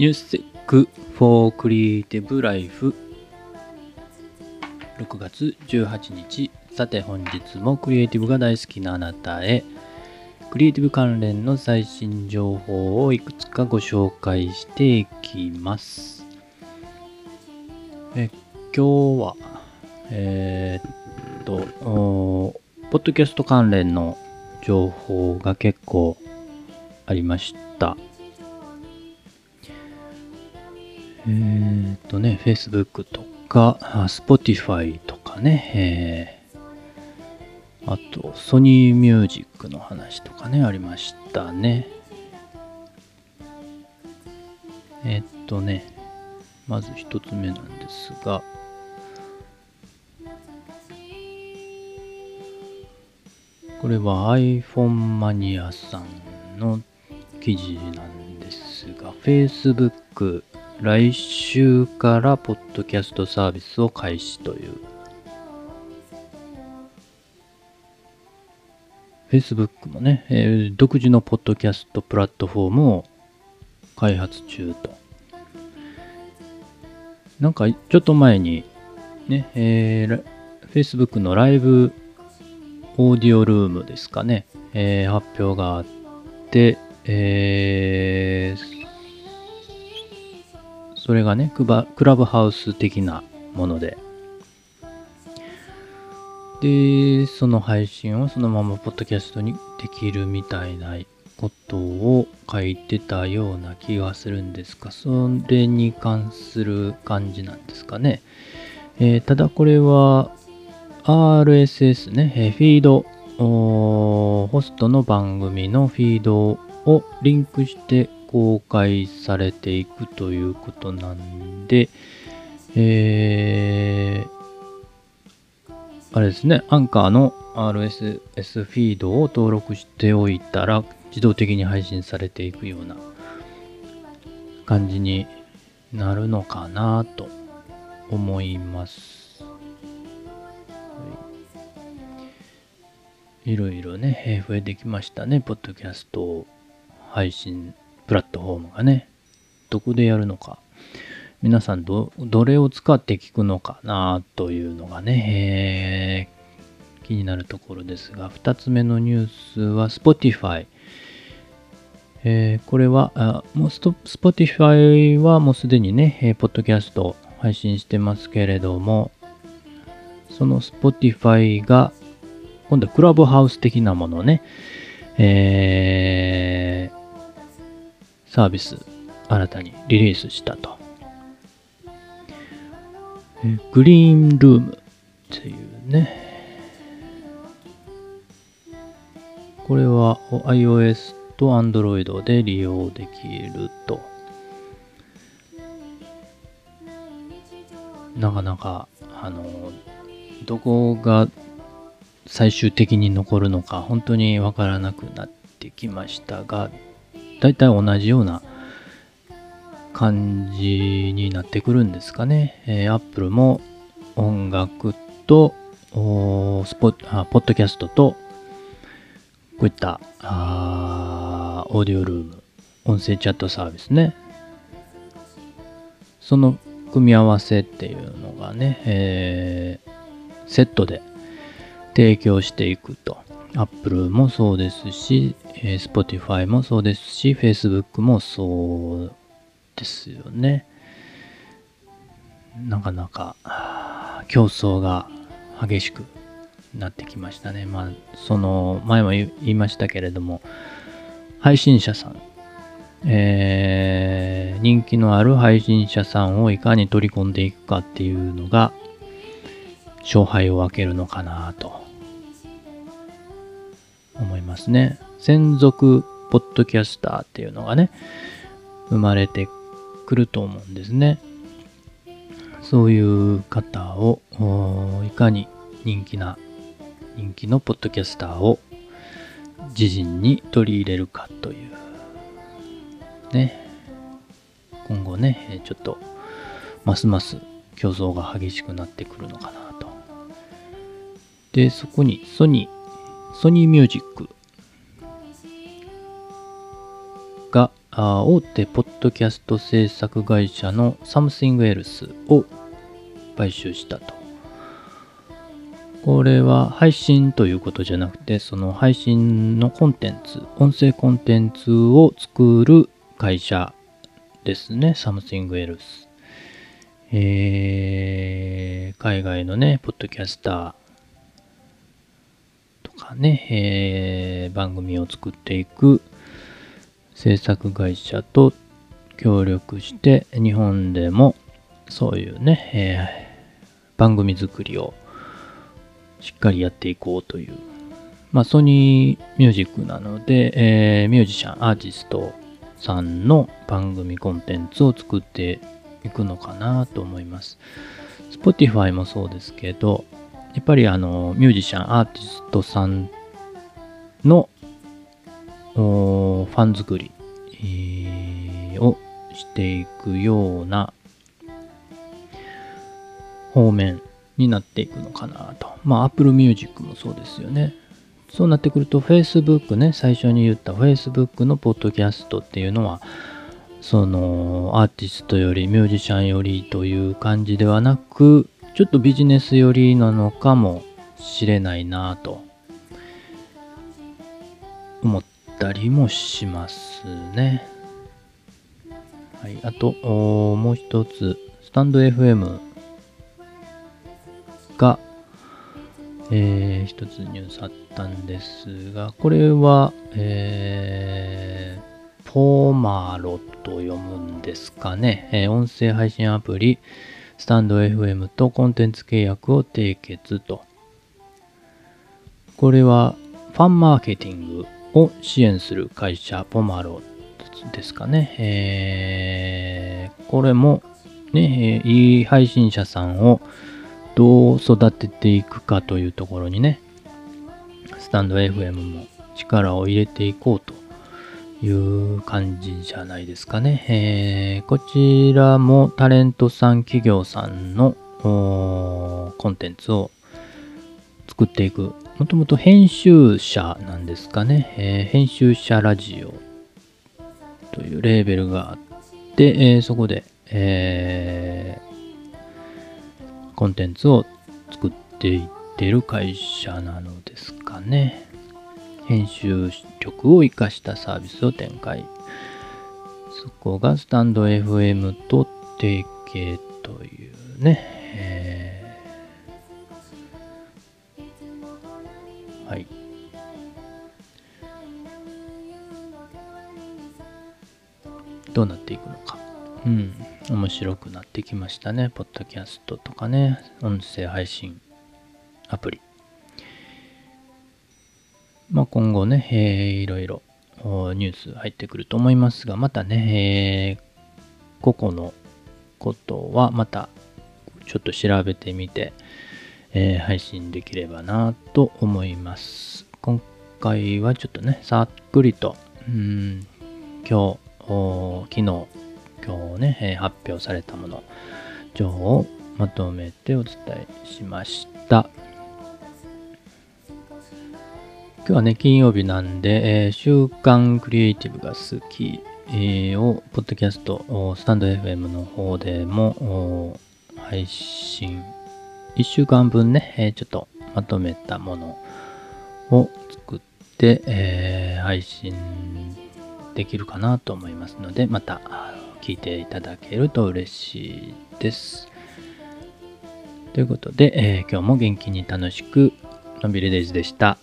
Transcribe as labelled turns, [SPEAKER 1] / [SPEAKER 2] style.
[SPEAKER 1] ニューステック for Creative Life 6月18日。さて本日もクリエイティブが大好きなあなたへ。クリエイティブ関連の最新情報をいくつかご紹介していきます。え今日はえー、っとポッドキャスト関連の情報が結構ありました。え、っとね、Facebook とか、Spotify とかね、えー、あと、ソニーミュージックの話とかね、ありましたね。えー、っとね、まず一つ目なんですが、これは iPhone マニアさんの記事なんですが、Facebook 来週からポッドキャストサービスを開始という。Facebook もね、えー、独自のポッドキャストプラットフォームを開発中と。なんかちょっと前にね、えー、Facebook のライブオーディオルームですかね、えー、発表があって、えー、それがねクバ、クラブハウス的なもので、で、その配信をそのままポッドキャストにできるみたいなことを書いてたような気がするんですが、それに関する感じなんですかね。えー、ただこれは RSS ね、えー、フィード、ホストの番組のフィードをリンクして公開されていくということなんで、えー、あれですね、アンカーの RSS フィードを登録しておいたら自動的に配信されていくような感じになるのかなと思います。いろいろね、増えてきましたね、ポッドキャスト配信プラットフォームがね、どこでやるのか、皆さんど、どれを使って聞くのかなというのがね、えー、気になるところですが、2つ目のニュースは Spotify。えー、これは、もう Spotify はもうすでにね、えー、ポッドキャスト配信してますけれども、その Spotify が、今度はクラブハウス的なものね、えー、サービス新たにリリースしたと。グリーンルームっていうね。これは iOS と Android で利用できると。なかなか、あの、どこが最終的に残るのか本当にわからなくなってきましたが、大体同じような感じになってくるんですかね。えー、Apple も音楽とスポあポッドキャストとこういったあーオーディオルーム音声チャットサービスねその組み合わせっていうのがね、えー、セットで提供していくと Apple もそうですし、え、Spotify もそうですし、Facebook もそうですよね。なかなか競争が激しくなってきましたね。まあ、その前も言いましたけれども、配信者さん、えー、人気のある配信者さんをいかに取り込んでいくかっていうのが勝敗を分けるのかなと思いますね。専属ポッドキャスターっていうのがね、生まれてくると思うんですね。そういう方をいかに人気な人気のポッドキャスターを自陣に取り入れるかという。ね。今後ねちょっとますます競争が激しくなってくるのかなと。でそこにソニーソニーミュージック。あ大手ポッドキャスト制作会社の Something Else を買収したと。これは配信ということじゃなくて、その配信のコンテンツ、音声コンテンツを作る会社ですね、Something Else。えー、海外のね、ポッドキャスターとかね、えー、番組を作っていく制作会社と協力して、日本でもそういうね、えー、番組作りをしっかりやっていこうという、まあ、ソニーミュージックなので、えー、ミュージシャン、アーティストさんの番組コンテンツを作っていくのかなと思います。Spotify もそうですけど、やっぱりあのミュージシャン、アーティストさんのファン作り、えー、をしていくような方面になっていくのかなと。まあ Apple Music もそうですよね。そうなってくると Facebook ね、最初に言った Facebook のポッドキャストっていうのは、そのアーティストよりミュージシャンよりという感じではなく、ちょっとビジネス寄りなのかもしれないなと思ったりもしますね。はい、あと、もう一つ、スタンド FM が、えー、一つニュースあったんですが、これは、えー、ポーマロと読むんですかね、えー、音声配信アプリ、スタンド FM とコンテンツ契約を締結と。これはファンマーケティングを支援する会社、ポマロですかね。えー、これもね、いい配信者さんをどう育てていくかというところにね、スタンド FM も力を入れていこうという感じじゃないですかね。えー、こちらもタレントさん、企業さんのコンテンツを作っていく。もともと編集者なんですかね。えー、編集者ラジオというレーベルがあって、えー、そこで、えーコンテンツを作っていってる会社なのですかね。編集力を活かしたサービスを展開。そこがスタンド FM と提携というね。えー、はい。どうなっていくのか。うん。面白くなってきましたね。ポッドキャストとかね、音声配信アプリ。まあ、今後ね、えー、いろいろニュース入ってくると思いますが、またね、えー、個々のことはまたちょっと調べてみて、えー、配信できればなと思います。今回はちょっとね、さっくりと、うん、今日、昨日、今日ね、え発表されたもの、情報をまとめてお伝えしました。今日はね、金曜日なんで、えー、週刊クリエイティブが好き、えー、を、ポッドキャスト、スタンド FM の方でも配信、1週間分ね、え、ちょっとまとめたものを作って、えー、配信できるかなと思いますので、また聞いていただけると嬉しいです。ということで、えー、今日も元気に楽しくのんびりデイズでした。